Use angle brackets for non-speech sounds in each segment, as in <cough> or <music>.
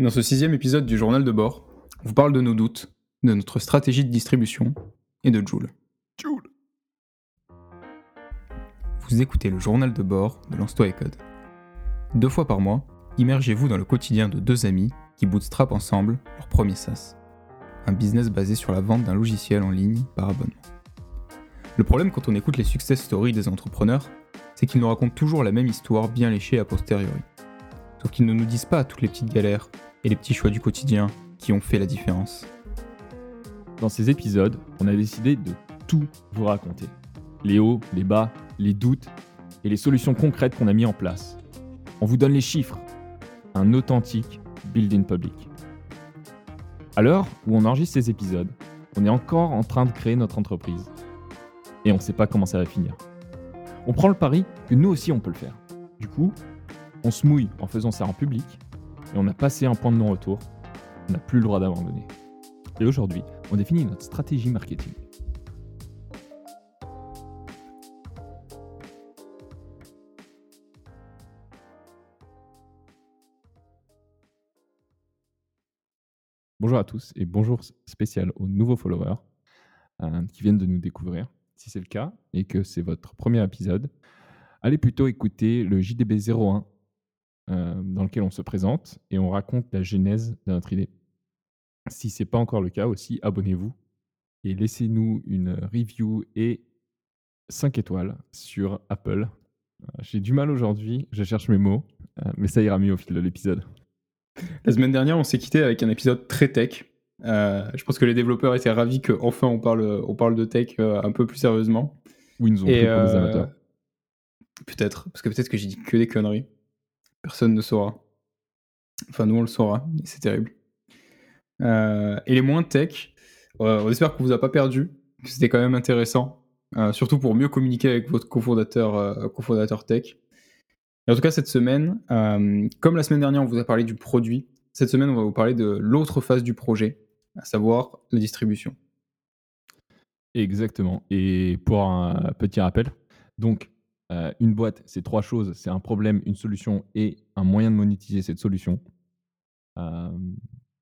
Dans ce sixième épisode du journal de bord, on vous parle de nos doutes, de notre stratégie de distribution et de Joule. Joule Vous écoutez le journal de bord de Lance-toi et Code. Deux fois par mois, immergez-vous dans le quotidien de deux amis qui bootstrap ensemble leur premier SaaS. Un business basé sur la vente d'un logiciel en ligne par abonnement. Le problème quand on écoute les success stories des entrepreneurs, c'est qu'ils nous racontent toujours la même histoire bien léchée a posteriori. Sauf qu'ils ne nous disent pas toutes les petites galères et les petits choix du quotidien qui ont fait la différence. Dans ces épisodes, on a décidé de tout vous raconter. Les hauts, les bas, les doutes et les solutions concrètes qu'on a mis en place. On vous donne les chiffres. Un authentique building public. À l'heure où on enregistre ces épisodes, on est encore en train de créer notre entreprise. Et on ne sait pas comment ça va finir. On prend le pari que nous aussi on peut le faire. Du coup, on se mouille en faisant ça en public et on a passé un point de non-retour. On n'a plus le droit d'abandonner. Et aujourd'hui, on définit notre stratégie marketing. Bonjour à tous et bonjour spécial aux nouveaux followers euh, qui viennent de nous découvrir. Si c'est le cas et que c'est votre premier épisode, allez plutôt écouter le JDB 01 euh, dans lequel on se présente et on raconte la genèse de notre idée. Si ce n'est pas encore le cas aussi, abonnez-vous et laissez-nous une review et 5 étoiles sur Apple. Euh, j'ai du mal aujourd'hui, je cherche mes mots, euh, mais ça ira mieux au fil de l'épisode. La semaine dernière, on s'est quitté avec un épisode très tech. je pense que les développeurs étaient ravis qu'enfin on parle, on parle de tech un peu plus sérieusement. Oui, ils nous ont pris pour des amateurs. Peut-être, parce que peut-être que j'ai dit que des conneries. Personne ne saura. Enfin, nous, on le saura, c'est terrible. Euh, et les moins tech, euh, on espère qu'on vous a pas perdu, c'était quand même intéressant, euh, surtout pour mieux communiquer avec votre cofondateur, cofondateur tech. Et en tout cas, cette semaine, comme la semaine dernière, on vous a parlé du produit, cette semaine, on va vous parler de l'autre phase du projet, à savoir la distribution. Exactement. Et pour un petit rappel, donc euh, une boîte, c'est trois choses. C'est un problème, une solution et un moyen de monétiser cette solution. Euh,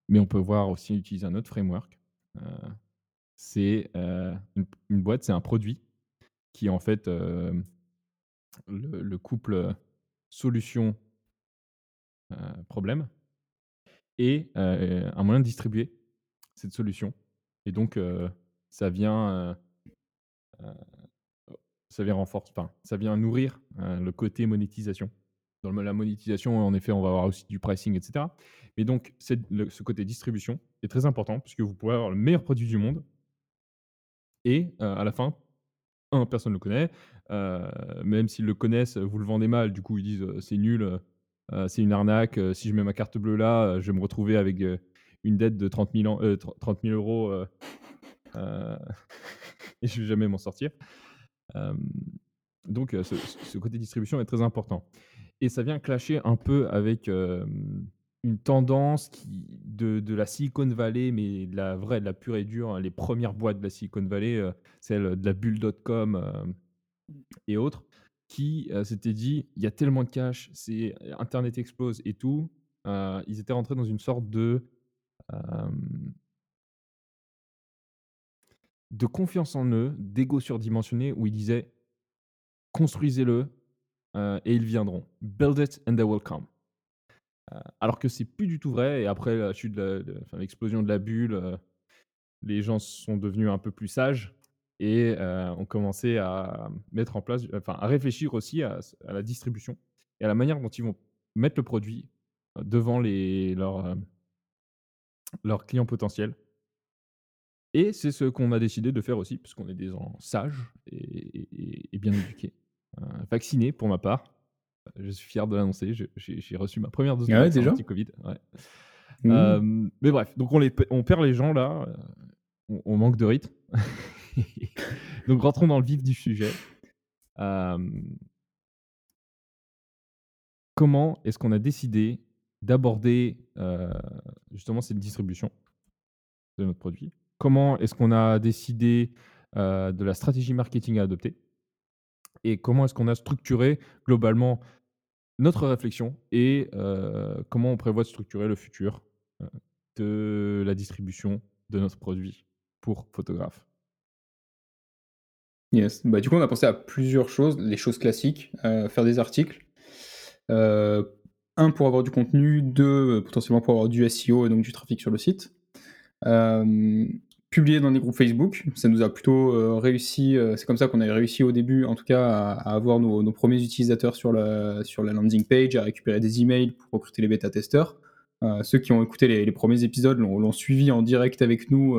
mais on peut voir aussi utiliser un autre framework. Euh, c'est une, boîte, c'est un produit qui est en fait le, le, couple solution-problème et un moyen de distribuer cette solution. Et donc, ça vient ça vient renforcer, ça vient nourrir euh, le côté monétisation. Dans la monétisation, en effet, on va avoir aussi du pricing, etc. Mais donc, ce côté distribution est très important puisque vous pouvez avoir le meilleur produit du monde et euh, à la fin, personne ne le connaît. Euh, même s'ils le connaissent, vous le vendez mal. Du coup, ils disent c'est nul, c'est une arnaque. si je mets ma carte bleue là, je vais me retrouver avec une dette de 30 000, 30 000 euros <laughs> et je ne vais jamais m'en sortir donc ce, côté distribution est très important. Et ça vient clasher un peu avec une tendance de, la Silicon Valley, mais de la vraie, de la pure et dure, hein, les premières boîtes de la Silicon Valley, celle de la bulle.com et autres, qui s'étaient dit, il y a tellement de cash, c'est Internet explose et tout. ils étaient rentrés dans une sorte de de confiance en eux, d'ego surdimensionné, où ils disaient construisez-le euh, et ils viendront. Build it and they will come. Euh, alors que c'est plus du tout vrai. Et après la chute de l'explosion de, la bulle, euh, les gens sont devenus un peu plus sages et ont commencé à mettre en place, enfin à réfléchir aussi à, la distribution et à la manière dont ils vont mettre le produit devant les, leurs, leurs clients potentiels et c'est ce qu'on a décidé de faire aussi, puisqu'on est des gens sages et, bien éduqués. Euh, vaccinés pour ma part. Je suis fier de l'annoncer. J'ai reçu ma première dose de ah anti-Covid. Mmh. Euh, mais bref, donc on, les, on, perd les gens là. Euh, on, manque de rythme. <laughs> donc rentrons dans le vif du sujet. comment est-ce qu'on a décidé d'aborder justement cette distribution de notre produit? Comment est-ce qu'on a décidé euh, de la stratégie marketing à adopter et comment est-ce qu'on a structuré globalement notre réflexion et heu, comment on prévoit de structurer le futur, heu, de la distribution de notre produit pour photographes. Yes. Bah, du coup, on a pensé à plusieurs choses, les choses classiques, faire des articles. 1 pour avoir du contenu, 2 heu, potentiellement pour avoir du SEO et donc du trafic sur le site. Publier dans des groupes Facebook, ça nous a plutôt, heu, réussi, heu, c'est comme ça qu'on avait réussi au début en tout cas à avoir nos 1ers utilisateurs sur la landing page, à récupérer des emails pour recruter les bêta testeurs. Heu, ceux qui ont écouté les 1ers épisodes l'ont suivi en direct avec nous,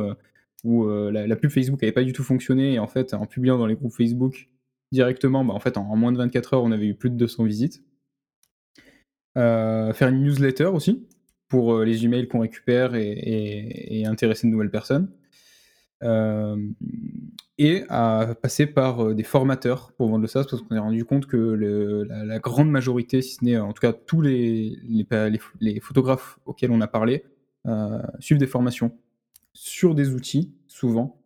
où, la pub Facebook avait pas du tout fonctionné et en fait, en publiant dans les groupes Facebook directement, bah, en fait, en moins de 24 heures, on avait eu plus de 200 visites. Faire une newsletter aussi pour, les emails qu'on récupère et intéresser de nouvelles personnes. Hem et à passer par, heu, des formateurs pour vendre le SaaS parce qu'on s'est rendu compte que la grande majorité, si ce n'est en tout cas tous les photographes auxquels on a parlé, heu, suivent des formations sur des outils souvent,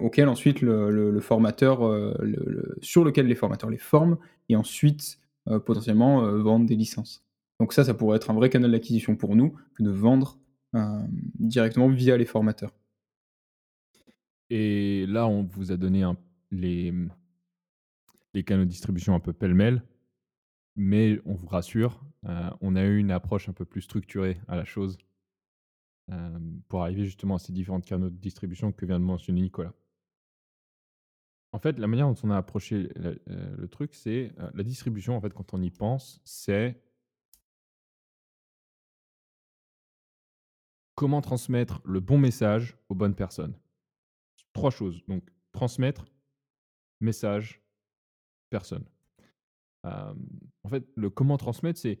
auxquels ensuite le formateur, sur lequel les formateurs les forment et ensuite, potentiellement, vendent des licences. Donc ça, ça pourrait être un vrai canal d'acquisition pour nous que de vendre, directement via les formateurs. Et là, on vous a donné mmh les canaux de distribution un peu pêle-mêle, mais on vous rassure, heu, on a eu une approche un peu plus structurée à la chose hem, pour arriver justement à ces différentes canaux de distribution que vient de mentionner Nicolas. En fait, la manière dont on a approché le, heu, le truc, c'est, la distribution, en fait, quand on y pense, c'est comment transmettre le bon message aux bonnes personnes. 3 choses, donc transmettre, message, personne. En fait, le comment transmettre, c'est,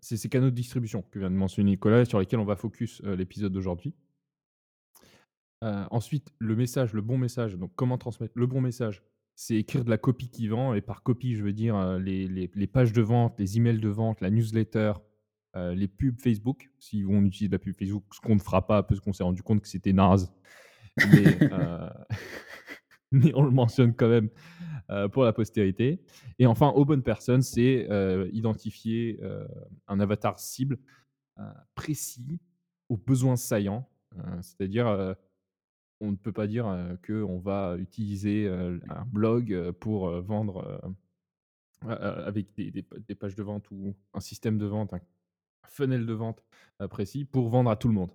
c'est ces canaux de distribution que vient de mentionner Nicolas sur lesquels on va focus, l'épisode d'aujourd'hui. Ensuite, le message, le bon message, donc comment transmettre le bon message? C'est écrire de la copie qui vend et par copie, je veux dire, les les pages de vente, les emails de vente, la newsletter, les pubs Facebook, si on utilise la pub Facebook, ce qu'on ne fera pas parce qu'on s'est rendu compte que c'était naze, mais heu, <laughs> <laughs> mais on le mentionne quand même, heu, pour la postérité et enfin, aux bonnes personnes, c'est, heu, identifier, un avatar cible, précis, aux besoins saillants, c'est-à-dire, on ne peut pas dire, heu, qu'on va utiliser, un blog, pour, vendre, avec des des des pages de vente ou un système de vente, un funnel de vente, précis pour vendre à tout le monde.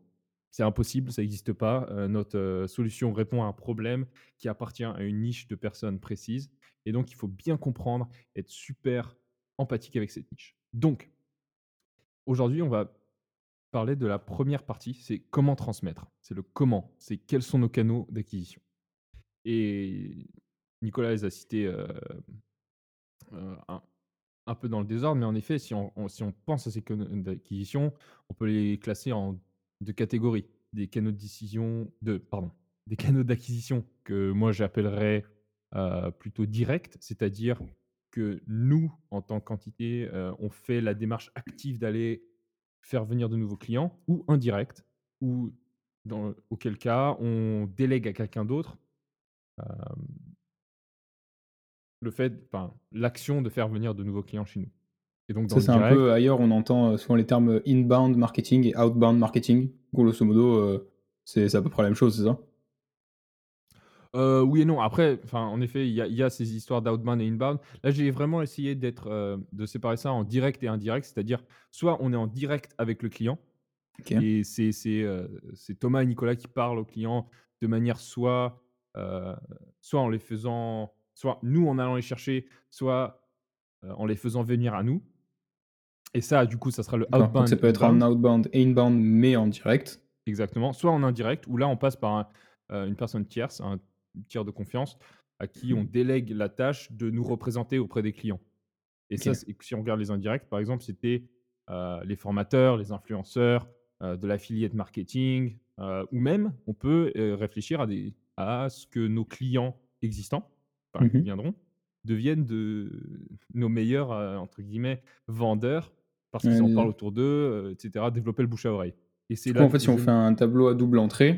C'est impossible, ça existe pas, heu, notre, heu, solution répond à un problème qui appartient à une niche de personnes précises et donc il faut bien comprendre, être super empathique avec cette niche. Donc aujourd'hui, on va parler de la 1re partie, c'est comment transmettre. C'est le comment, c'est quels sont nos canaux d'acquisition et Nicolas les a cités, heu, un peu dans le désordre, mais en effet, si on si on pense à ces canaux d'acquisition, on peut les classer en 2 catégories. Des canaux de décision de pardon, des canaux d'acquisition que moi j'appellerais, heu, plutôt directs, c'est-à-dire que nous, en tant qu'entité, heu, on fait la démarche active d'aller faire venir de nouveaux clients ou indirects ou dans auquel cas on délègue à quelqu'un d'autre, hem le fait l'action de faire venir de nouveaux clients chez nous et donc dans Ça, c'est un peu ailleurs, on entend, heu, souvent les termes, inbound marketing et outbound marketing. Grosso modo, heu, c'est c'est à peu près la même chose, c'est ça? Heu, oui et non. Après, enfin, en effet, il y a il y a ces histoires d'outbound et inbound. Là, j'ai vraiment essayé d'être, de séparer ça en direct et indirect. C'est-à-dire, soit on est en direct avec le client OK. et c'est c'est, heu, c'est Thomas et Nicolas qui parlent aux clients de manière soit, soit en les faisant soit nous en allant les chercher, soit, en les faisant venir à nous et ça, du coup, ça sera le D'accord, donc ça outbound, peut être en outbound et inbound, mais en direct. Exactement, soit en indirect où là, on passe par un, heu, une personne tierce, un tiers de confiance à qui on Mmh. délègue la tâche de nous représenter auprès des clients et ça, OK. c'est si on regarde les indirects, par exemple, c'était, heu, les formateurs, les influenceurs, heu, de l'affiliate marketing, ou même on peut, réfléchir à des à ce que nos clients existants, Mmh qui mh. viendront, deviennent de nos meilleurs, entre guillemets «vendeurs» parce qu'ils en parlent autour d'eux, heu, et cetera, développer le bouche à oreille et c'est là en fait, si on fait un tableau à double entrée,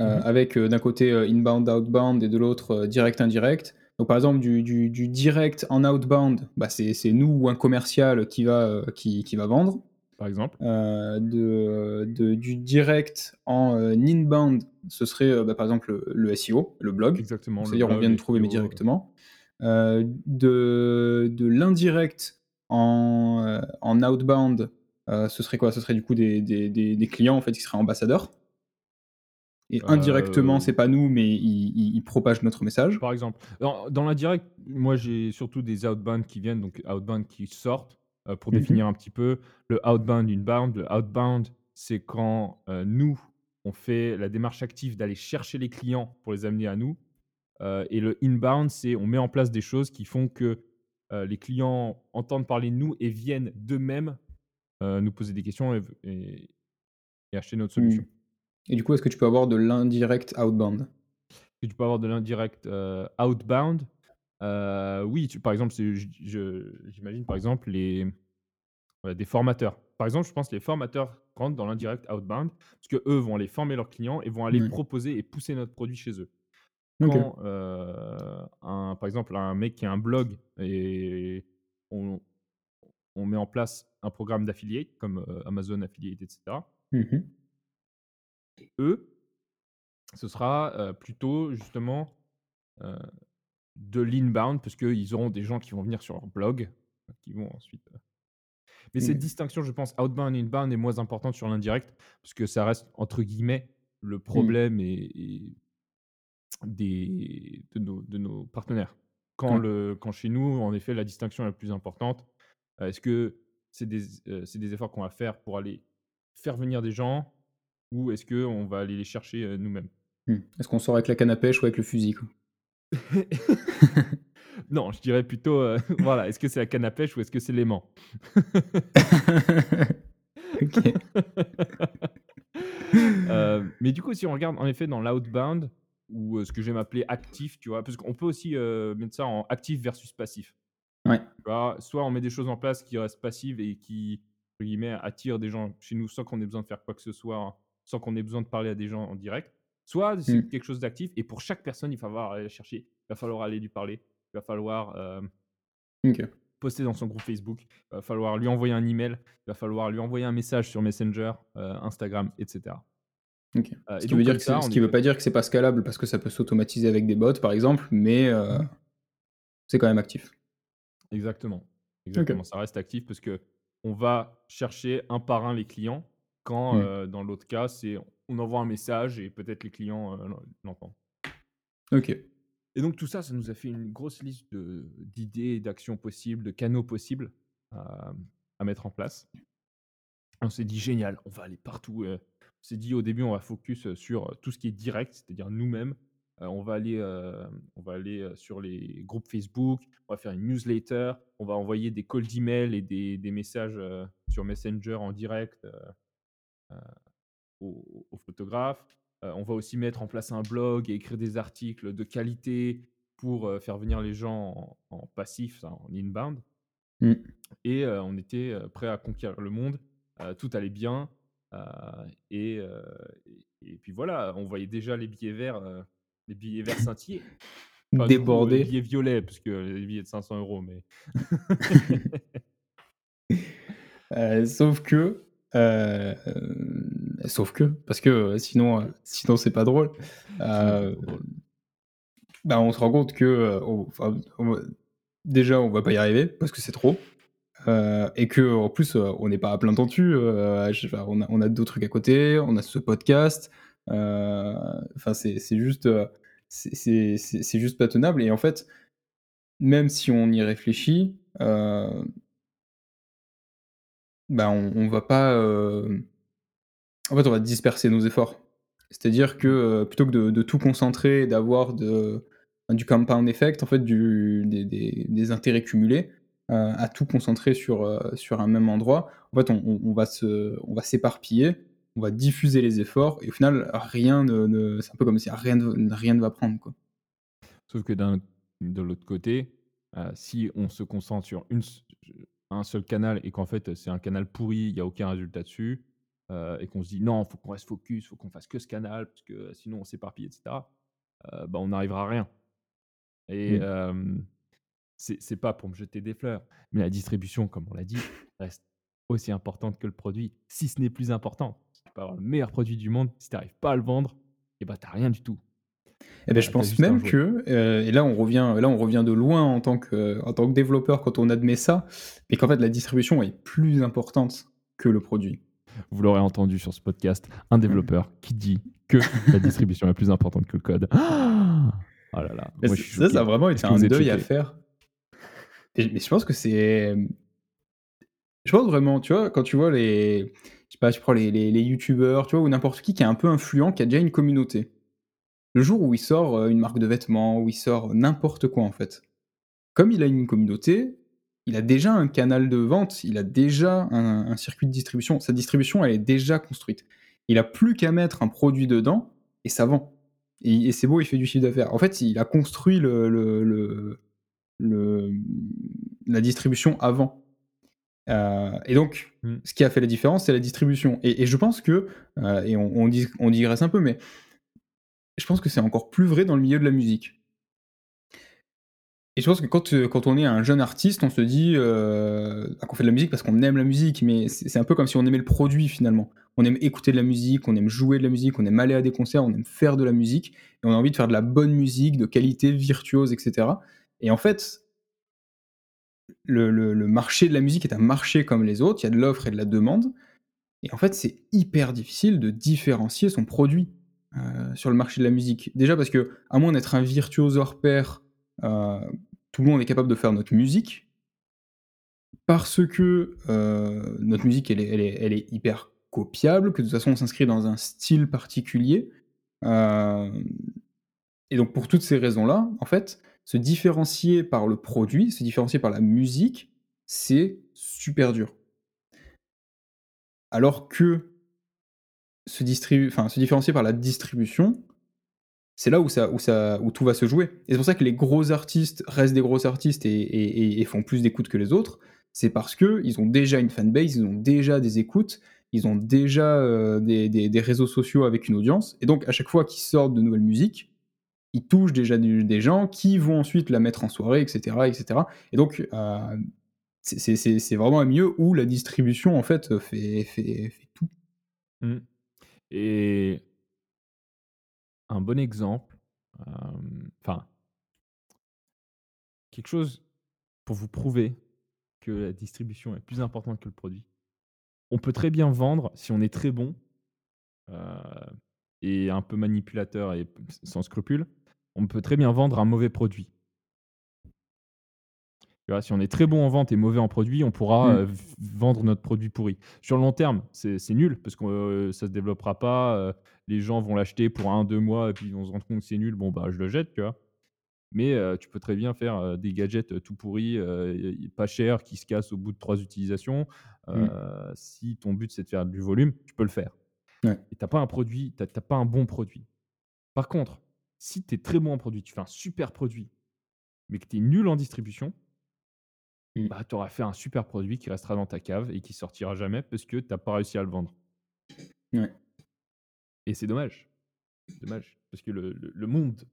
heu, Mmh mh. avec, heu, d'un côté, inbound, outbound et de l'autre, direct, indirect, Donc par exemple du du du direct en outbound, bah, c'est nous ou un commercial qui va, qui qui va vendre. Par exemple. De de du direct en, inbound, ce serait, bah, par exemple, le le SEO, le blog. Exactement, C'est-à-dire on vient de trouver mais heu directement. De de l'indirect en, heu, en outbound, heu, ce serait quoi? Ce serait du coup des des des des clients en fait qui seraient ambassadeurs? Et indirectement, c'est pas nous, mais ils ils ils propagent notre message? Par exemple. Dans dans l'indirect, moi j'ai surtout des outbound qui viennent, donc outbound qui sortent, pour Mmh mh. définir un petit peu. Le outbound, inbound. Le outbound, c'est quand, nous, on fait la démarche active d'aller chercher les clients pour les amener à nous. Et le inbound, c'est on met en place des choses qui font que, heu, les clients entendent parler de nous et viennent d'eux-mêmes, heu, nous poser des questions et v et et acheter notre Mmh. solution. Et du coup, est-ce que tu peux avoir de l'indirect outbound? Et tu peux avoir de l'indirect, heu, outbound. Oui, tu par exemple, j'imagine par exemple les, des formateurs. Par exemple, je pense les formateurs rentrent dans l'indirect outbound, parce qu'eux vont aller former leurs clients et vont aller Mouais. proposer et pousser notre produit chez eux. Quand, heu, un par exemple, un mec qui a un blog et on on met en place un programme d'affiliate comme, heu, Amazon Affiliate et cetera Mmh mh. eux ce sera, heu, plutôt justement, de l'inbound parce qu'ils auront des gens qui vont venir sur leur blog, qui vont ensuite, mais cette Mmh. distinction, je pense, outbound, inbound est moins importante sur l'indirect parce que ça reste entre guillemets «le Mmh. problème» et et des de nos de nos partenaires. Quand Ouais. le quand chez nous, en effet, la distinction la plus importante, heu, est-ce que c'est des heu, c'est des efforts qu'on va faire pour aller faire venir des gens ou est-ce qu'on va aller les chercher, heu, nous-mêmes? Mmh. Est-ce qu'on sort avec la canne à pêche ou avec le fusil, quoi? <laughs> Non, je dirais plutôt, <laughs> voilà, est-ce que c'est la canne à pêche ou est-ce que c'est l'aimant? <laughs> Mais du coup, si on regarde en effet dans l'outbound ou, ce que j'aime appeler actif, tu vois? Parce qu'on peut aussi, mettre ça en actif versus passif. Ouais. Tu vois? Soit on met des choses en place qui restent passives et qui, entre guillemets, «attirent des gens chez nous» sans qu'on ait besoin de faire quoi que ce soit, sans qu'on ait besoin de parler à des gens en direct. Soit c'est Mmh. quelque chose d'actif et pour chaque personne, il va falloir aller chercher, il va falloir aller lui parler, il va falloir, poster dans son groupe Facebook, il va falloir lui envoyer un email, il va falloir lui envoyer un message sur Messenger, Instagram et Heu Ce qui veut dire que ça, ce qui veut pas dire que c'est pas scalable parce que ça peut s'automatiser avec des bots, par exemple, mais, heu c'est quand même actif. Exactement, exactement, ça reste actif parce qu'on va chercher un par un les clients quand, Mmh. heu, dans l'autre cas, c'est on envoie un message et peut-être les clients, l'entendent. OK. Et donc tout ça, ça nous a fait une grosse liste de d'idées d'actions possibles, de canaux possibles à à mettre en place. On s'est dit: «Génial, on va aller partout», on s'est dit au début: «On va focus, sur tout ce qui est direct, c'est-à-dire nous-mêmes». On va aller, on va aller, sur les groupes Facebook, on va faire une newsletter, on va envoyer des calls d'email et des des messages, sur Messenger en direct, aux aux photographes. On va aussi mettre en place un blog et écrire des articles de qualité pour, faire venir les gens en en passif, en inbound. Mmh. Et on était, heu, prêts à conquérir le monde, tout allait bien, et heu et et puis voilà, on voyait déjà les billets verts, heu, les billets verts <laughs> scintiller. Coup, heu, les billets violets parce que les billets de 500 €, mais Heu, <laughs> sauf que, sauf que, parce que, sinon, sinon c'est pas drôle. pas bah, on se rend compte que, on enfin, on déjà on va pas y arriver parce que c'est trop, heu et qu'en plus, heu, on n'est pas à plein temps dessus, je enfin, on a d'autres trucs à côté, on a ce podcast, enfin c'est juste, c'est juste pas tenable et en fait, même si on y réfléchit, heu bah, on va pas, en fait, on va disperser nos efforts. C'est-à-dire que, plutôt que de tout concentrer d'avoir du compound effect, en fait, du des des intérêts cumulés, heu, à tout concentrer sur, heu, sur un même endroit. En fait, on va se on va s'éparpiller, on va diffuser les efforts et au final, rien ne ne c'est un peu comme si rien ne rien ne va prendre, quoi. Sauf que d'un de l'autre côté, heu, si on se concentre sur une un seul canal et qu'en fait, c'est un canal pourri, il y a aucun résultat dessus, et qu'on se dit: «Non, faut qu'on reste focus, faut qu'on fasse que ce canal parce que sinon on s'éparpille et cetera», heu, bah, on n'arrivera à rien. Et Mmh. C'est pas pour me jeter des fleurs, mais la distribution, comme on l'a dit, reste aussi importante que le produit, si ce n'est plus important. Tu peux avoir le meilleur produit du monde, si tu arrives pas à le vendre et bah, tu rien du tout. Et beh, je pense même que, heu, et là on revient là on revient de loin en tant que en tant que développeur quand on admet ça, mais qu'en fait la distribution est plus importante que le produit. Vous l'aurez entendu sur ce podcast, un développeur <laughs> qui dit que la distribution est plus importante que le code. <gasps> Oh là là, moi ça, ça a vraiment été un deuil à faire. Mais je pense que c'est, je pense vraiment, tu vois, quand tu vois les je sais pas, tu prends les les les youtubeurs, tu vois, ou n'importe qui qui est un peu influent, qui a déjà une communauté. Le jour où il sort, une marque de vêtements, où il sort n'importe quoi en fait, comme il a une communauté, il a déjà un canal de vente, il a déjà un circuit de distribution. Sa distribution, elle est déjà construite. Il a plus qu'à mettre un produit dedans et ça vend. Et c'est bon, il fait du chiffre d'affaires. En fait, il a construit le le, la distribution avant. Heu et donc Mmh. ce qui a fait la différence, c'est la distribution et et je pense que, heu et on on dis on digresse un peu, mais je pense que c'est encore plus vrai dans le milieu de la musique. Et je pense que quand, heu, quand on est un jeune artiste, on se dit, bah, qu'on fait de la musique parce qu'on aime la musique, mais c'est un peu comme si on aimait le produit finalement. On aime écouter de la musique, on aime jouer de la musique, on aime aller à des concerts, on aime faire de la musique et on a envie de faire de la bonne musique, de qualité, virtuose et cetera et en fait le marché de la musique est un marché comme les autres, il y a de l'offre et de la demande. Et en fait, c'est hyper difficile de différencier son produit, heu, sur le marché de la musique. Déjà parce qu'à moins d'être un virtuose hors pair, heu, tout le monde est capable de faire notre musique. Parce que, heu, notre musique elle est hyper copiable, que de toute façon on s'inscrit dans un style particulier, et donc pour toutes ces raisons-là, en fait, se différencier par le produit, se différencier par la musique, c'est super dur. Alors que se différencier par la distribution, c'est là où tout va se jouer et c'est pour ça que les gros artistes restent des gros artistes et font plus d'écoutes que les autres. C'est parce qu'ils ont déjà une fanbase, ils ont déjà des écoutes, ils ont déjà, des des réseaux sociaux avec une audience et donc à chaque fois qu'ils sortent de nouvelles musiques, ils touchent déjà des gens qui vont ensuite la mettre en soirée et cetera et donc hem, c'est vraiment un milieu où la distribution en fait, fait tout. Mmh et un bon exemple, hem, enfin quelque chose pour vous prouver que la distribution est plus importante que le produit. On peut très bien vendre si on est très bon, heu et un peu manipulateur et sans scrupules, on peut très bien vendre un mauvais produit. Tu vois? Si on est très bon en vente et mauvais en produit, on pourra, Mmh. heu, v vendre notre produit pourri. Sur le long terme, c'est c'est nul parce que, heu, ça se développera pas, heu, les gens vont l'acheter pour un, deux mois et puis ils vont se rendre compte que c'est nul, bon, bah, je le jette, tu vois? Mais, heu, tu peux très bien faire, des gadgets, tout pourris, pas chers, qui se cassent au bout de 3 utilisations. Mmh. si ton but, c'est de faire du volume, tu peux le faire Ouais. et tu as pas un produit, tu as tu as pas un bon produit. Par contre, si tu es très bon en produit, tu fais un super produit, mais que tu es nul en distribution, Mmh. bah, tu auras fait un super produit qui restera dans ta cave et qui sortira jamais parce que tu as pas réussi à le vendre Ouais. et c'est dommage. Dommage parce que le le le monde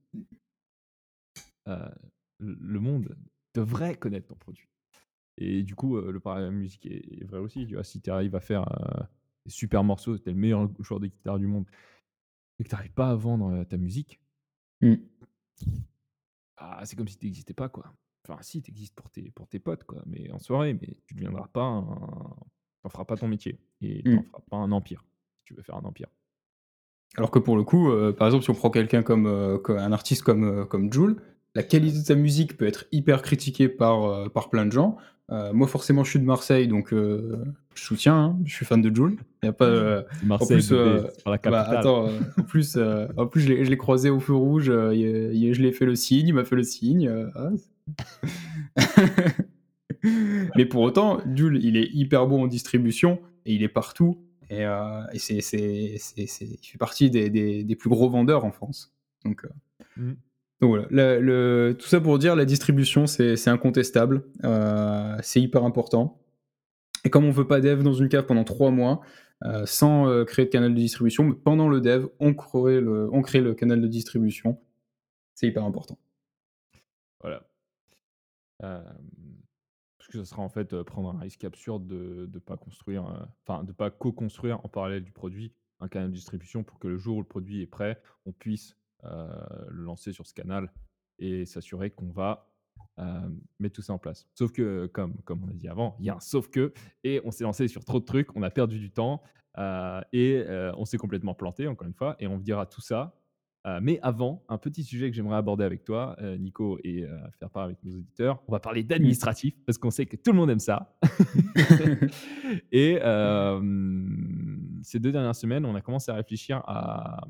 heu, le monde devrait connaître ton produit et du coup, heu, le parallèle musique est est vrai aussi, tu vois? Si tu arrives à faire, heu, des super morceaux, tu es le meilleur joueur de guitare du monde et que tu arrives pas à vendre, heu, ta musique Mmh. ah, c'est comme si tu existais pas, quoi. Enfin si, tu existes pour tes pour tes potes, quoi, mais en soirée, mais tu deviendras pas un tu en feras pas ton métier et tu en Mmh. feras pas un empire, si tu veux faire un empire. Alors que pour le coup, heu, par exemple, si on prend quelqu'un comme, co un artiste comme, heu, comme Jul, la qualité de sa musique peut être hyper critiquée par, par plein de gens. Heu, moi forcément je suis de Marseille donc heu, je soutiens, hein, je suis fan de Jul. Il y a pas, C'est en Marseille, plus, heu, c'est pas la bah, capitale. attends, en plus, en plus je l'ai je l'ai croisé au feu rouge, je lui ai fait le signe, il m'a fait le signe, ah <laughs> Mais pour autant, Jul, il est hyper bon en distribution et il est partout et et c'est c'est c'est c'est il fait partie des des des plus gros vendeurs en France. Donc Mmh. Donc voilà, tout ça pour dire la distribution, c'est incontestable, heu, c'est hyper important et comme on veut pas dev dans une cave pendant 3 mois, heu, sans, heu, créer de canal de distribution, pendant le dev, on crée le canal de distribution. C'est hyper important. Voilà. Parce que ça sera en fait, prendre un risque absurde de de pas construire, enfin de pas co-construire en parallèle du produit un canal de distribution pour que le jour où le produit est prêt, on puisse, le lancer sur ce canal et s'assurer qu'on va, hem, mettre tout ça en place. Sauf que, comme comme on a dit avant, il y a un sauf que et on s'est lancé sur trop de trucs, on a perdu du temps, heu et on s'est complètement planté encore une fois et on vous dira tout ça mais avant, un petit sujet que j'aimerais aborder avec toi, Nico et faire part avec nos auditeurs. On va parler d'administratif parce qu'on sait que tout le monde aime ça. <laughs> <laughs> Et ces 2 dernières semaines, on a commencé à réfléchir à,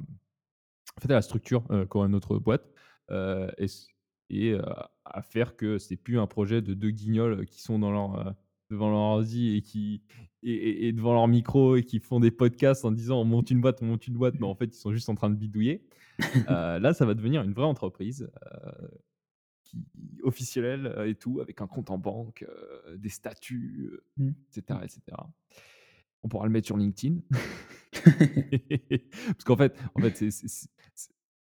en fait, à la structure, heu, qu'aura notre boîte, heu et heu, à faire que c'est plus un projet de 2 guignols qui sont dans leur, heu, devant leur ordi et qui et devant leur micro et qui font des podcasts en disant: «On monte une boîte, on monte une boîte», mais en fait, ils sont juste en train de bidouiller. <laughs> Là, ça va devenir une vraie entreprise, qui officielle, et tout, avec un compte en banque, des statuts, heu, Mmh. et cetera, et cetera. On pourra le mettre sur LinkedIn. <laughs> <laughs> Parce qu'en fait en fait, c'est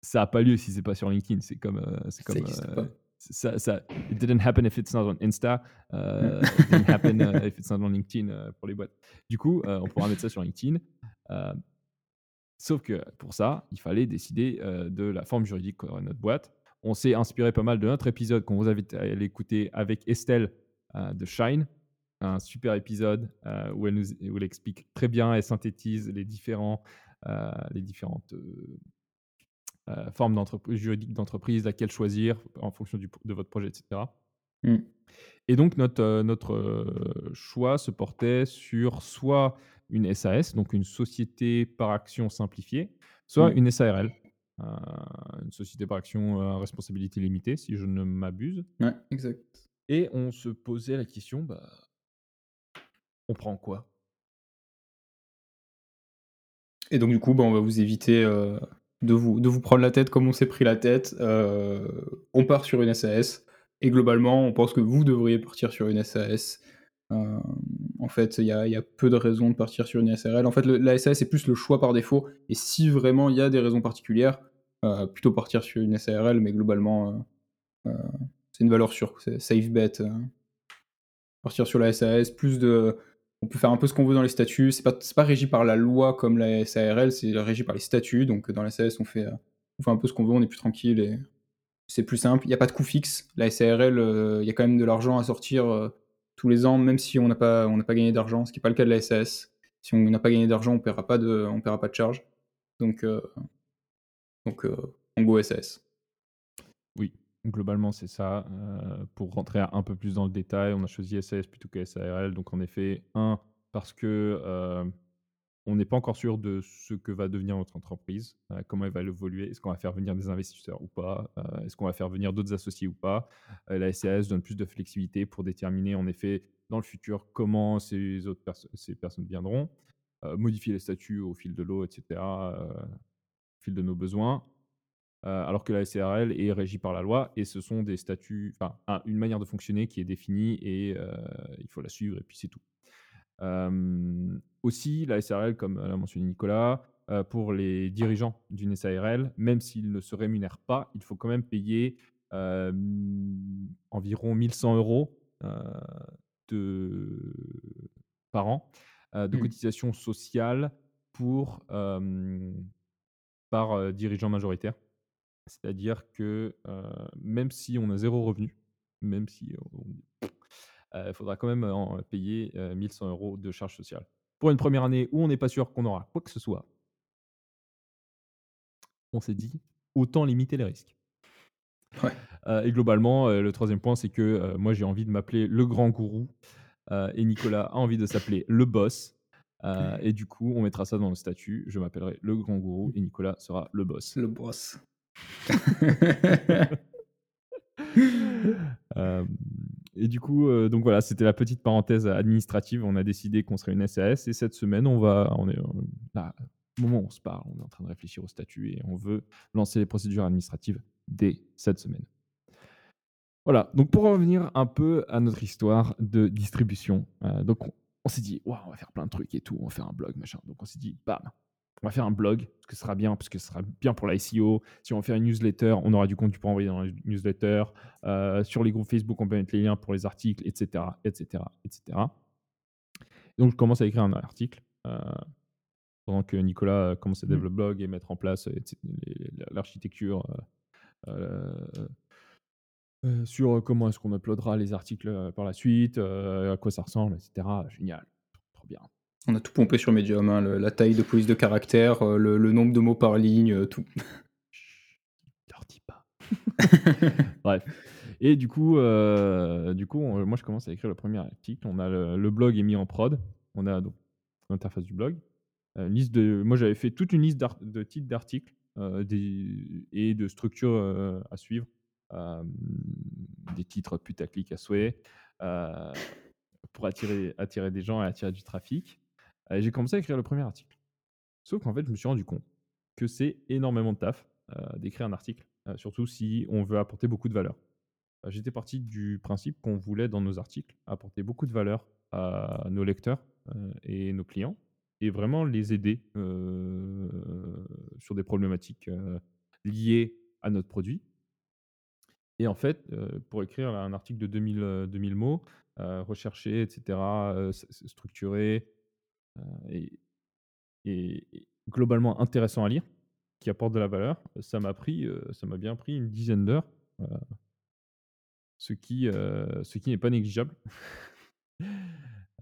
ça a pas lieu si c'est pas sur LinkedIn. C'est comme, heu, c'est Ça comme, heu, pas. ça ça it didn't happen if it's not on Insta, heu, it didn't happen, heu, <laughs> if it's not on LinkedIn, heu, pour les boîtes. Du coup, heu, on pourra mettre ça sur LinkedIn, Sauf que pour ça, il fallait décider, de la forme juridique qu'aurait notre boîte. On s'est inspiré pas mal de notre épisode qu'on vous invite à aller écouter avec Estelle, de Shine. Un super épisode, où elle nous où elle explique très bien, elle synthétise les différents, les différentes, heu, formes d'entreprise juridiques d'entreprise, laquelle choisir en fonction du de votre projet et cetera. Mmh. Et donc notre, heu, notre, heu, choix se portait sur soit une SAS, donc une société par action simplifiée, soit Mmh. une SARL, une société par action, à responsabilité limitée, si je ne m'abuse. Ouais, exact. Et on se posait la question, bah, on prend quoi? Et donc du coup, bah, on va vous éviter, de vous de vous prendre la tête comme on s'est pris la tête. Heu, on part sur une SAS et globalement, on pense que vous devriez partir sur une SAS. Hem, en fait, il y a peu de raisons de partir sur une SARL. En fait, la SAS, c'est plus le choix par défaut et si vraiment il y a des raisons particulières, heu, plutôt partir sur une SARL, mais globalement, c'est une valeur sûre, c'est safe bet, Partir sur la SAS, plus de on peut faire un peu ce qu'on veut dans les statuts. C'est pas pas régi par la loi comme la SARL, c'est régi par les statuts. Donc dans la SAS, on fait, heu, on fait un peu ce qu'on veut, on est plus tranquille et c'est plus simple. Il y a pas de coût fixe. La SARL, heu, il y a quand même de l'argent à sortir, tous les ans, même si on n'a pas gagné d'argent, ce qui est pas le cas de la SAS. Si on n'a pas gagné d'argent, on paiera pas de on paiera pas de charges. Donc donc on go SAS. Oui, globalement, c'est ça. Heu, pour rentrer un peu plus dans le détail, on a choisi SAS plutôt que SARL. Donc en effet, un parce que, heu On n'est pas encore sûr de ce que va devenir notre entreprise, heu, comment elle va évoluer. Est-ce qu'on va faire venir des investisseurs ou pas? Est-ce qu'on va faire venir d'autres associés ou pas? La SAS donne plus de flexibilité pour déterminer en effet dans le futur comment ces autres ces personnes viendront, modifier les statuts au fil de l'eau et cetera, heu, au fil de nos besoins. Heu, alors que la SARL est régie par la loi et ce sont des statuts enfin, un une manière de fonctionner qui est définie et heu, il faut la suivre et puis c'est tout. Hem, aussi, la SARL, comme l'a mentionné Nicolas, pour les dirigeants d'une SARL, même s'ils ne se rémunèrent pas, il faut quand même payer, environ 1 100 €, heu, de par an, de Mmh. cotisations sociales pour, par, dirigeant majoritaire. C'est-à-dire que, même si on a zéro revenu, même si on il faudra quand même en payer, heu, 1 100 € de charges sociales. Pour une première année où on n'est pas sûr qu'on aura quoi que ce soit, on s'est dit: «Autant limiter les risques». Ouais. Et globalement, le troisième point, c'est que, moi j'ai envie de m'appeler le grand gourou, et Nicolas a envie de s'appeler le boss, et du coup, on mettra ça dans le statut. Je m'appellerai le grand gourou et Nicolas sera le boss. Le boss. Hem <laughs> et du coup, heu, donc voilà, c'était la petite parenthèse administrative. On a décidé qu'on serait une SAS et cette semaine, on va on est, là, au moment où on se parle, on est en train de réfléchir au statut et on veut lancer les procédures administratives dès cette semaine. Voilà, donc pour revenir un peu à notre histoire de distribution, heu, donc on s'est dit: «Waouh, on va faire plein de trucs et tout, on va faire un blog, machin». Donc on s'est dit: «Bam, on va faire un blog, parce que ce sera bien, parce que ce sera bien pour la SEO. Si on va faire une newsletter, on aura du contenu pour envoyer dans la newsletter. Euh, sur les groupes Facebook, on peut mettre les liens pour les articles, etc., etc., etc. Donc, je commence à écrire un article euh, pendant que Nicolas commence à Mmh. développer le blog et mettre en place l'architecture euh, sur comment est-ce qu'on uploadera les articles par la suite, à quoi ça ressemble, etc. Génial, trop bien. On a tout pompé sur Medium, hein, la taille de police de caractère, euh, le, nombre de mots par ligne, euh, tout. Leur dis pas. <laughs> Bref. Et du coup, euh, du coup moi, je commence à écrire le premier article. On a le, blog est mis en prod. On a donc l'interface du blog. Liste de, moi, j'avais fait toute une liste de titres d'articles et de structures à suivre. Des titres putaclic à souhait pour attirer, attirer des gens et attirer du trafic. J'ai commencé à écrire le premier article. Sauf qu'en fait, je me suis rendu compte que c'est énormément de taf euh, d'écrire un article, euh, surtout si on veut apporter beaucoup de valeur. Euh, J'étais parti du principe qu'on voulait dans nos articles apporter beaucoup de valeur à nos lecteurs et nos clients et vraiment les aider sur des problématiques liées à notre produit. Et en fait, pour écrire un article de 2000, euh, 2000 mots, rechercher, etc., euh, s- s- structuré euh, et, et- globalement intéressant à lire, qui apporte de la valeur, ça m'a pris, euh, ça m'a bien pris une dizaine d'heures, euh, ce qui, euh, ce qui n'est pas négligeable. <laughs>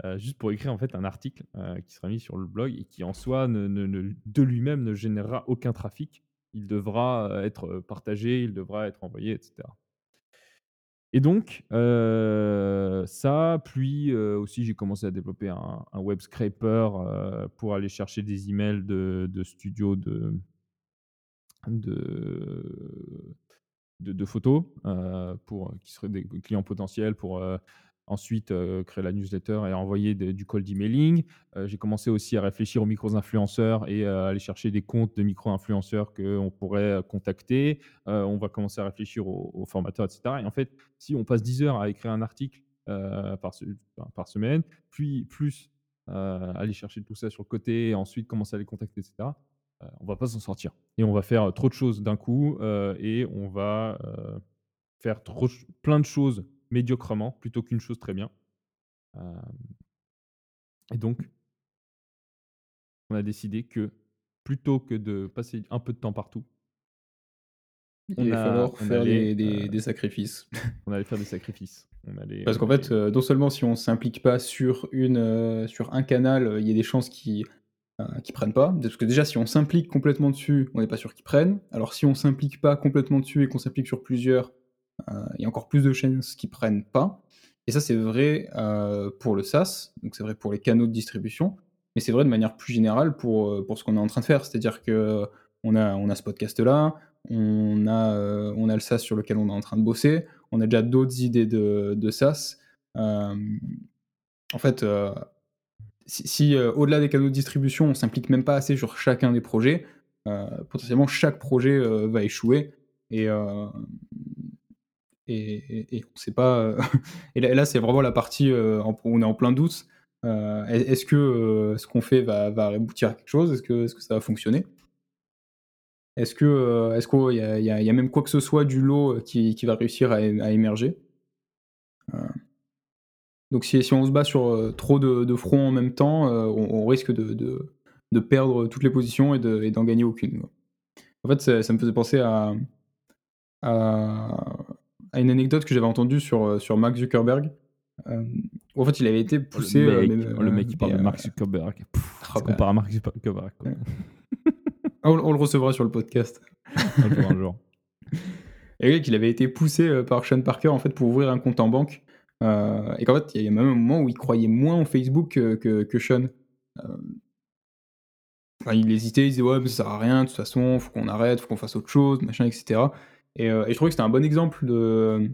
Euh, juste pour écrire en fait un article euh, qui sera mis sur le blog et qui en soi ne- ne- de lui-même ne générera aucun trafic. Il devra euh, être partagé, il devra être envoyé, etc. Et donc, euh, ça, puis euh, aussi j'ai commencé à développer un, web scraper euh, pour aller chercher des emails de, studios de, de, photos pour, qui seraient des clients potentiels pour ensuite euh, créer la newsletter et envoyer du cold emailing. Euh, j'ai commencé aussi à réfléchir aux micro-influenceurs et à aller chercher des comptes de micro-influenceurs qu'on pourrait euh, contacter. Euh, on va commencer à réfléchir aux, formateurs, etc. Et en fait, si on passe 10 heures à écrire un article par, semaine, puis plus aller chercher tout ça sur le côté, et ensuite commencer à les contacter, etc., on va pas s'en sortir. Et on va faire trop de choses d'un coup et on va faire plein de choses médiocrement plutôt qu'une chose très bien. Euh, et donc, on a décidé que plutôt que de passer un peu de temps partout, Il va a- falloir faire allait, des, des- euh, des sacrifices. <laughs> on allait faire des sacrifices. On allait, Parce qu'en fait, allait- euh, non seulement si on s'implique pas sur, une, euh, sur un canal, euh, il y a des chances qu'ils euh, qu'ils prennent pas. Parce que déjà, si on s'implique complètement dessus, on n'est pas sûr qu'ils prennent. Alors si on s'implique pas complètement dessus et qu'on s'implique sur plusieurs, euh, il y a encore plus de chances qu'ils prennent pas. Et ça, c'est vrai euh, pour le SaaS, donc c'est vrai pour les canaux de distribution, mais c'est vrai de manière plus générale pour, euh, pour ce qu'on est en train de faire. C'est-à-dire que on a, on a ce podcast-là, on a, euh, on a le SaaS sur lequel on est en train de bosser, on a déjà d'autres idées de, de SaaS. Euh, en fait, euh, si, si, euh, au-delà des canaux de distribution, on s'implique même pas assez sur chacun des projets, euh, potentiellement chaque projet euh, va échouer et, euh, et, et- et sait pas. <laughs> et là, c'est vraiment la partie euh, où on est en plein doute. Euh, est- est-ce que euh, ce qu'on fait va, aboutir à quelque chose? Est-ce que, ça va fonctionner? Est-ce qu'il y, a- même quoi que ce soit du lot qui, va réussir à, émerger? Donc si, on se bat sur trop de, fronts en même temps, on, risque de, perdre toutes les positions et de- et d'en gagner aucune. En fait, ça, me faisait penser à, à une anecdote que j'avais entendue sur, euh, sur Mark Zuckerberg. Euh, en fait, il avait été Oh, le poussé... euh, oh, le mec qui parle de Mark Zuckerberg. <laughs> Ah se bah. compare à Mark Zuckerberg. quoi. <laughs> on, on le recevra sur le podcast. Un jour, un jour. <laughs> Et oui, qu'il avait été poussé par Sean Parker en fait pour ouvrir un compte en banque. Euh, et qu'en fait, il y a même un moment où il croyait moins en Facebook que, que, que Sean. Enfin, il hésitait, il disait ouais, mais ça sert à rien, de toute façon, faut qu'on arrête, faut qu'on fasse autre chose, machin, etc. Et, euh, et je trouvais que c'était un bon exemple de,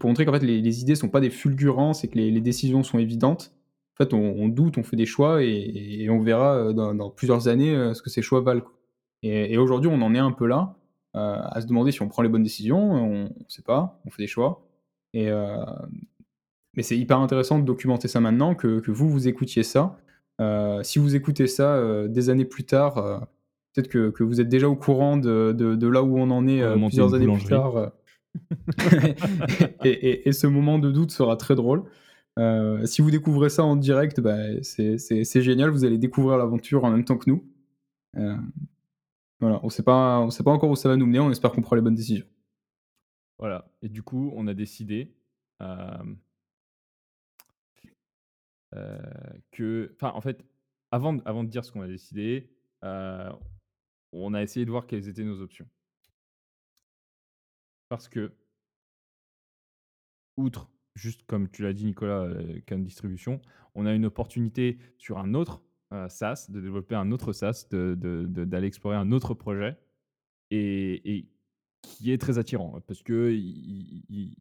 pour montrer qu'en fait les, idées sont pas des fulgurances et que les, décisions sont évidentes. En fait, on, doute, on fait des choix et, on verra euh, dans, plusieurs années euh, ce que ces choix valent. Et, aujourd'hui, on en est un peu là, euh, à se demander si on prend les bonnes décisions, on ne sait pas, on fait des choix. Et, euh, mais c'est hyper intéressant de documenter ça maintenant, que, que vous, vous écoutiez ça. Euh, si vous écoutez ça euh, des années plus tard, euh, peut-être que, que vous êtes déjà au courant de, de- de là où on en est On euh, plusieurs années plus tard. euh. <laughs> et, et- et ce moment de doute sera très drôle. Euh, si vous découvrez ça en direct, bah, c'est- génial, vous allez découvrir l'aventure en même temps que nous. Euh, voilà, on sait pas, on sait pas encore où ça va nous mener, on espère qu'on prend les bonnes décisions. Voilà. Et du coup, on a décidé euh, euh, que. Enfin, en fait, avant, de- avant de dire ce qu'on a décidé, euh, on a essayé de voir quelles étaient nos options. Parce que, outre, juste comme tu l'as dit, Nicolas, euh, Cannes Distribution, on a une opportunité sur un autre euh, SaaS, de développer un autre SaaS, de- de- de- d'aller explorer un autre projet. Et, et qui est très attirant parce que il, il-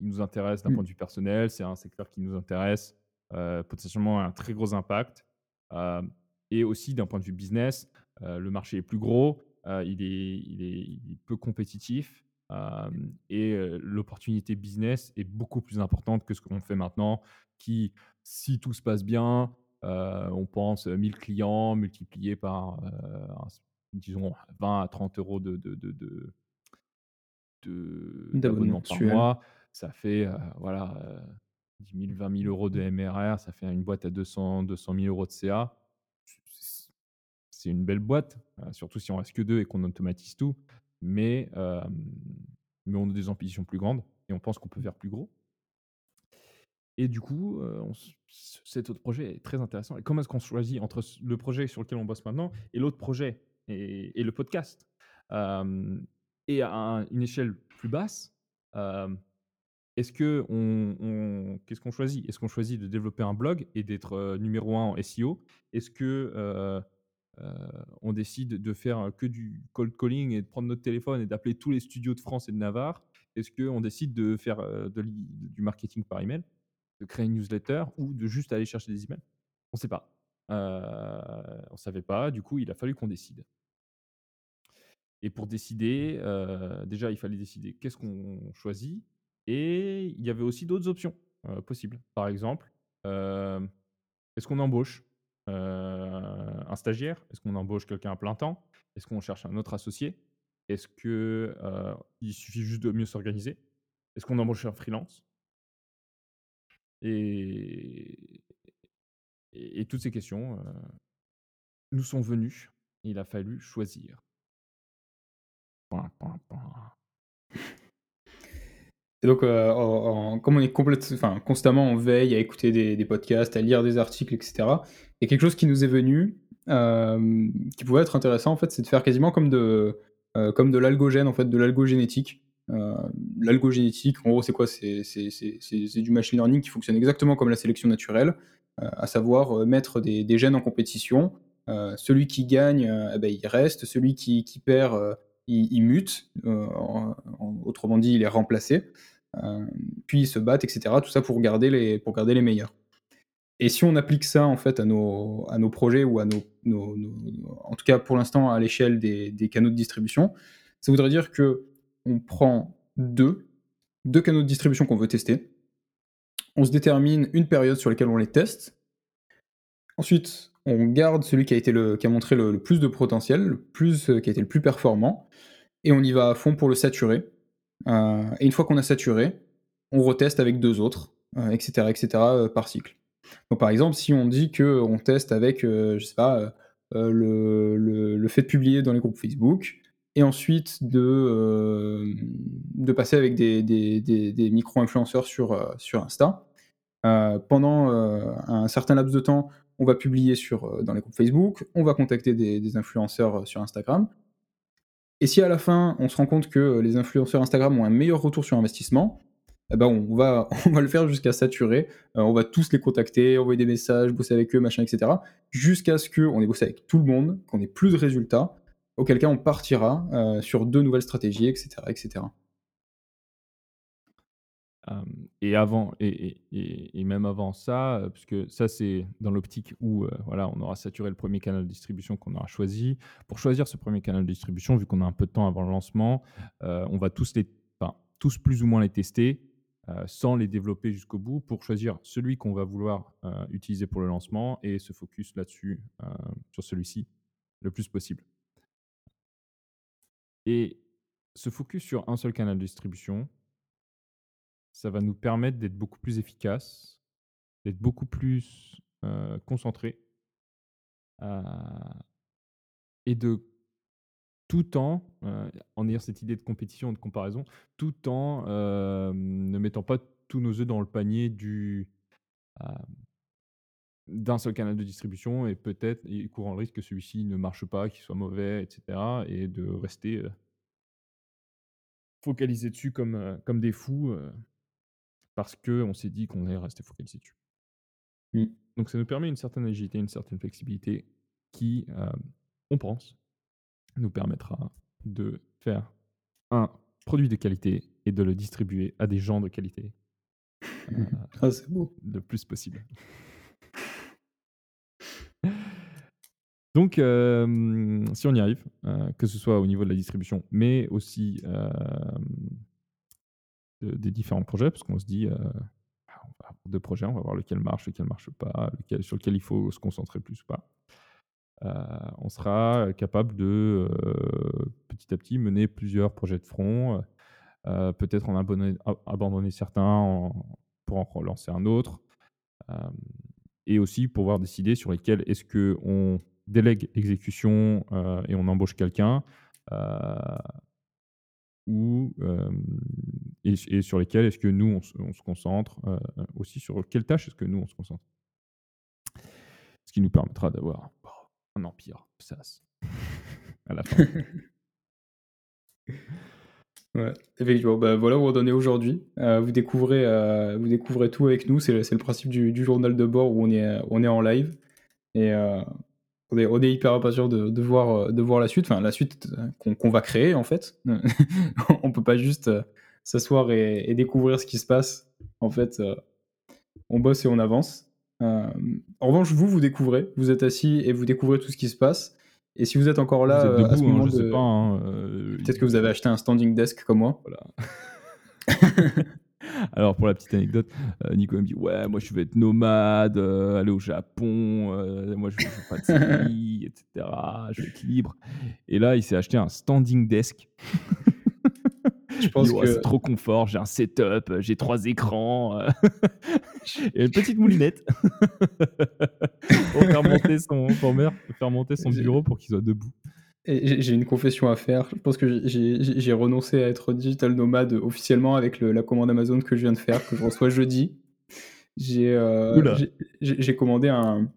il nous intéresse d'un Mm. point de vue personnel, c'est un secteur qui nous intéresse, euh, potentiellement un très gros impact. euh, et aussi d'un point de vue business, le marché est plus gros, euh, il, est, il, est, il est peu compétitif euh, et euh, l'opportunité business est beaucoup plus importante que ce qu'on fait maintenant, qui, si tout se passe bien, euh, on pense 1000 clients multipliés par, euh, disons, 20 à 30 euros de, de, de, de- de- D'abonnement par mois. Ça fait euh, voilà, euh, 10 000, 20 000 euros de MRR, ça fait une boîte à 200, 200 000 euros de CA. C'est- une belle boîte, euh, surtout si on reste que deux et qu'on automatise tout. Mais, mais on a des ambitions plus grandes et on pense qu'on peut faire plus gros. Et du coup, euh, cet autre projet est très intéressant. Et comment est-ce qu'on choisit entre le projet sur lequel on bosse maintenant et l'autre projet et, le podcast? Et à un- une échelle plus basse, est-ce que on, qu'est-ce qu'on choisit? Est-ce qu'on choisit de développer un blog et d'être euh, numéro un en SEO Est-ce que on décide de faire que du cold calling et de prendre notre téléphone et d'appeler tous les studios de France et de Navarre Est-ce qu'on décide de faire euh, du marketing par email, de créer une newsletter ou de juste aller chercher des emails? On ne sait pas. Euh, on ne savait pas. Du coup, il a fallu qu'on décide. Et pour décider, euh, déjà, il fallait décider qu'est-ce qu'on choisit. Et il y avait aussi d'autres options euh, possibles. Par exemple, euh, est-ce qu'on embauche? euh, un stagiaire? Est-ce qu'on embauche quelqu'un à plein temps? Est-ce qu'on cherche un autre associé? Est-ce que euh, il suffit juste de mieux s'organiser? Est-ce qu'on embauche un freelance? Et, toutes ces questions euh, nous sont venues. Il a fallu choisir. Et donc, euh, comme on est constamment en veille à écouter des, podcasts, à lire des articles, etc., il y a quelque chose qui nous est venu, euh, qui pouvait être intéressant, en fait, c'est de faire quasiment comme de, euh, comme l'algogène, en fait, de l'algogénétique. Euh, L'algogénétique, en gros, c'est quoi? C'est du machine learning qui fonctionne exactement comme la sélection naturelle, à savoir mettre des, gènes en compétition. Celui qui gagne, eh ben, il reste, celui qui, qui perd, il, il mute, euh, en- en- autrement dit, il est remplacé. Euh, puis ils se battent, etc. Tout ça pour garder les, pour garder les meilleurs. Et si on applique ça en fait à nos, à nos projets ou à nos- nos- en tout cas pour l'instant à l'échelle des, des canaux de distribution, ça voudrait dire que on prend deux, deux canaux de distribution qu'on veut tester. On se détermine une période sur laquelle on les teste. Ensuite, on garde celui qui a, montré le, plus de potentiel, euh, qui a été le plus performant, et on y va à fond pour le saturer. Euh, et une fois qu'on a saturé, on reteste avec deux autres, etc., etc., euh, par cycle. Donc par exemple, si on dit que on teste avec, je le, fait de publier dans les groupes Facebook, et ensuite de, passer avec des, micro-influenceurs sur, Insta, pendant un certain laps de temps, on va publier sur, euh, dans les groupes Facebook, on va contacter des, influenceurs euh, sur Instagram, et si à la fin, on se rend compte que les influenceurs Instagram ont un meilleur retour sur investissement, eh ben on, va, <laughs> on va le faire jusqu'à saturer. Euh, on va tous les contacter, envoyer des messages, bosser avec eux, machin, etc. Jusqu'à ce qu'on ait bossé avec tout le monde, qu'on ait plus de résultats, auquel cas on partira euh, sur deux nouvelles stratégies, etc. etc. Euh, et avant, et, et- et- même avant ça, euh, puisque ça c'est dans l'optique où euh, voilà, on aura saturé le premier canal de distribution qu'on aura choisi. Pour choisir ce premier canal de distribution, vu qu'on a un peu de temps avant le lancement, on va tous les, tous plus ou moins les tester. sans les développer jusqu'au bout pour choisir celui qu'on va vouloir utiliser pour le lancement et se focus là-dessus, sur celui-ci, le plus possible. Et se focus sur un seul canal de distribution, ça va nous permettre d'être beaucoup plus efficace, d'être beaucoup plus concentré et de tout en, en ayant cette idée de compétition de comparaison, tout en ne mettant pas tous nos œufs dans le panier du, d'un seul canal de distribution et peut-être courant le risque que celui-ci ne marche pas, qu'il soit mauvais, etc. et de rester focalisé dessus comme des fous parce qu'on s'est dit qu'on allait rester focalisé dessus. Mmh. Donc ça nous permet une certaine agilité, une certaine flexibilité qui, on pense, nous permettra de faire un produit de qualité et de le distribuer à des gens de qualité. <laughs> Euh, ah, c'est beau. Le plus possible. Donc, euh, si on y arrive, euh, que ce soit au niveau de la distribution, mais aussi des différents projets, parce qu'on se dit, bah, on va deux projets, on va voir lequel marche, lequel marche pas, lequel, sur lequel il faut se concentrer plus ou pas. Euh, on sera capable de euh, petit à petit mener plusieurs projets de front, euh, peut-être en abandonner, certains pour en relancer un autre, et aussi pouvoir décider sur lesquels est-ce qu'on délègue l'exécution et on embauche quelqu'un, et, sur lesquels est-ce que nous on se, concentre aussi sur quelles tâches est-ce que nous on se concentre? Ce qui nous permettra d'avoir un empire SAS à la fin. <laughs> ouais, effectivement. Bah, voilà où on en est aujourd'hui. Euh, vous, découvrez, euh, vous découvrez tout avec nous. C'est le, principe du, du, journal de bord où on est, on est en live. Et euh, on, est, on, est, hyper impatient de, de, voir, de voir la suite. Enfin, la suite qu'on va créer, en fait. <laughs> on peut pas juste s'asseoir et, et, découvrir ce qui se passe. En fait, on bosse et on avance. Euh, en revanche, vous, vous découvrez, vous êtes assis et vous découvrez tout ce qui se passe. Et si vous êtes encore là, euh, à ce hein, moment je sais pas, hein, euh, peut-être que vous avez acheté un standing desk comme moi. Voilà. <laughs> <laughs> Alors pour la petite anecdote, Nico me dit ouais moi je veux être nomade, aller au Japon, moi je veux pas de série, etc. Je veux être libre. Et là il s'est acheté un standing desk. <laughs> Je pense que c'est trop confort, j'ai un setup, j'ai trois écrans, euh, <laughs> et une petite moulinette pour faire monter son, faire monter son bureau pour qu'il soit debout. J'ai une confession à faire. Je pense que j'ai renoncé à être digital nomade officiellement avec la commande Amazon que je viens de faire, que je reçois jeudi. J'ai euh, commandé un,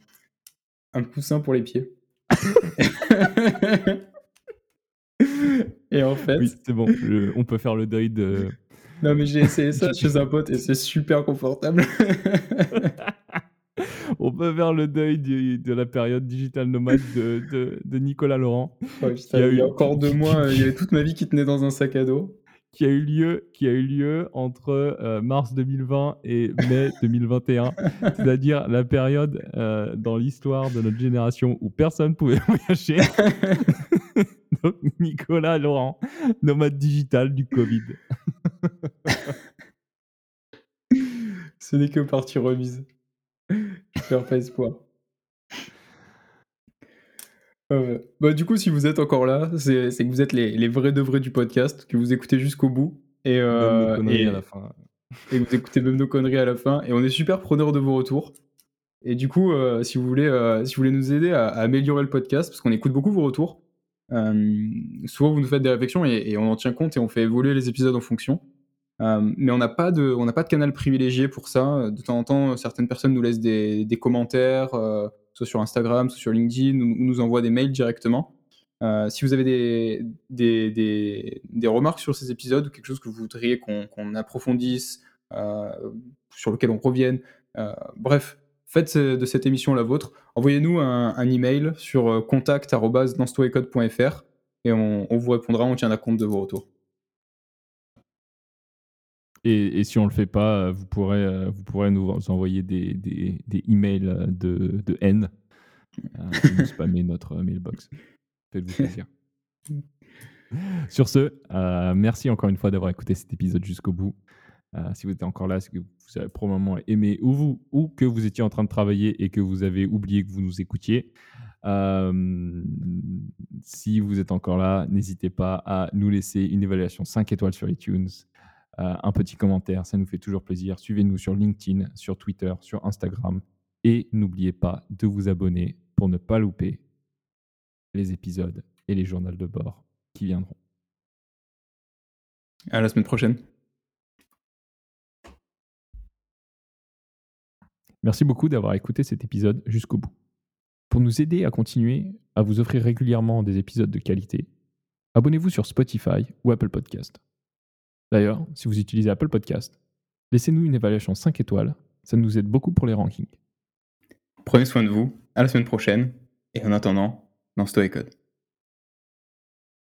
un coussin pour les pieds. <laughs> Et en fait. Oui, c'est bon, on peut faire le deuil de. Non, mais j'ai essayé ça <laughs> chez un pote et c'est super confortable. <laughs> on peut faire le deuil de la période digital nomade de, de, Nicolas Laurent. <laughs> il, y a eu, encore deux mois, il y avait toute ma vie qui tenait dans un sac à dos. Qui a eu lieu, qui a eu lieu entre euh, mars 2020 et mai <laughs> 2021, c'est-à-dire la période euh, dans l'histoire de notre génération où personne pouvait <laughs> voyager. Donc, Nicolas Laurent, nomade digital du Covid. Ce n'est que partie remise. Je perds pas espoir. Bah, du coup, si vous êtes encore là, c'est que vous êtes les, les, vrais de vrais du podcast, que vous écoutez jusqu'au bout. Et, euh, et, à la fin. et vous écoutez même nos conneries à la fin. Et on est super preneurs de vos retours. Et du coup, euh, si, vous voulez, euh, si vous voulez nous aider à, à améliorer le podcast, parce qu'on écoute beaucoup vos retours, souvent, vous nous faites des réflexions et, on en tient compte et on fait évoluer les épisodes en fonction. Euh, mais on n'a pas, de, on pas de canal privilégié pour ça. De temps en temps, certaines personnes nous laissent des, commentaires, euh, soit sur Instagram, soit sur LinkedIn, ou, nous envoient des mails directement. si vous avez des, des, des, remarques sur ces épisodes ou quelque chose que vous voudriez qu'on approfondisse, sur lequel on revienne, bref, faites de cette émission la vôtre. Envoyez-nous un, email sur euh, contact.danstoecode.fr et on, vous répondra, on tiendra compte de vos retours. Et, si on ne le fait pas, euh, vous pourrez, euh, vous pourrez nous envoyer des, des, des emails de, de haine. Euh, spammer notre mailbox. Faites-vous plaisir. <laughs> Sur ce, merci encore une fois d'avoir écouté cet épisode jusqu'au bout. Euh, si vous êtes encore là, c'est que vous avez probablement aimé ou vous ou que vous étiez en train de travailler et que vous avez oublié que vous nous écoutiez. Euh, si vous êtes encore là, n'hésitez pas à nous laisser une évaluation 5 étoiles sur iTunes, euh, un petit commentaire, ça nous fait toujours plaisir. Suivez-nous sur LinkedIn, sur Twitter, sur Instagram et n'oubliez pas de vous abonner pour ne pas louper les épisodes et les journaux de bord qui viendront. À la semaine prochaine. Merci beaucoup d'avoir écouté cet épisode jusqu'au bout. Pour nous aider à continuer à vous offrir régulièrement des épisodes de qualité, abonnez-vous sur Spotify ou Apple Podcast. D'ailleurs, si vous utilisez Apple Podcast, laissez-nous une évaluation 5 étoiles, ça nous aide beaucoup pour les rankings. Prenez soin de vous, à la semaine prochaine, et en attendant, dans Story Code.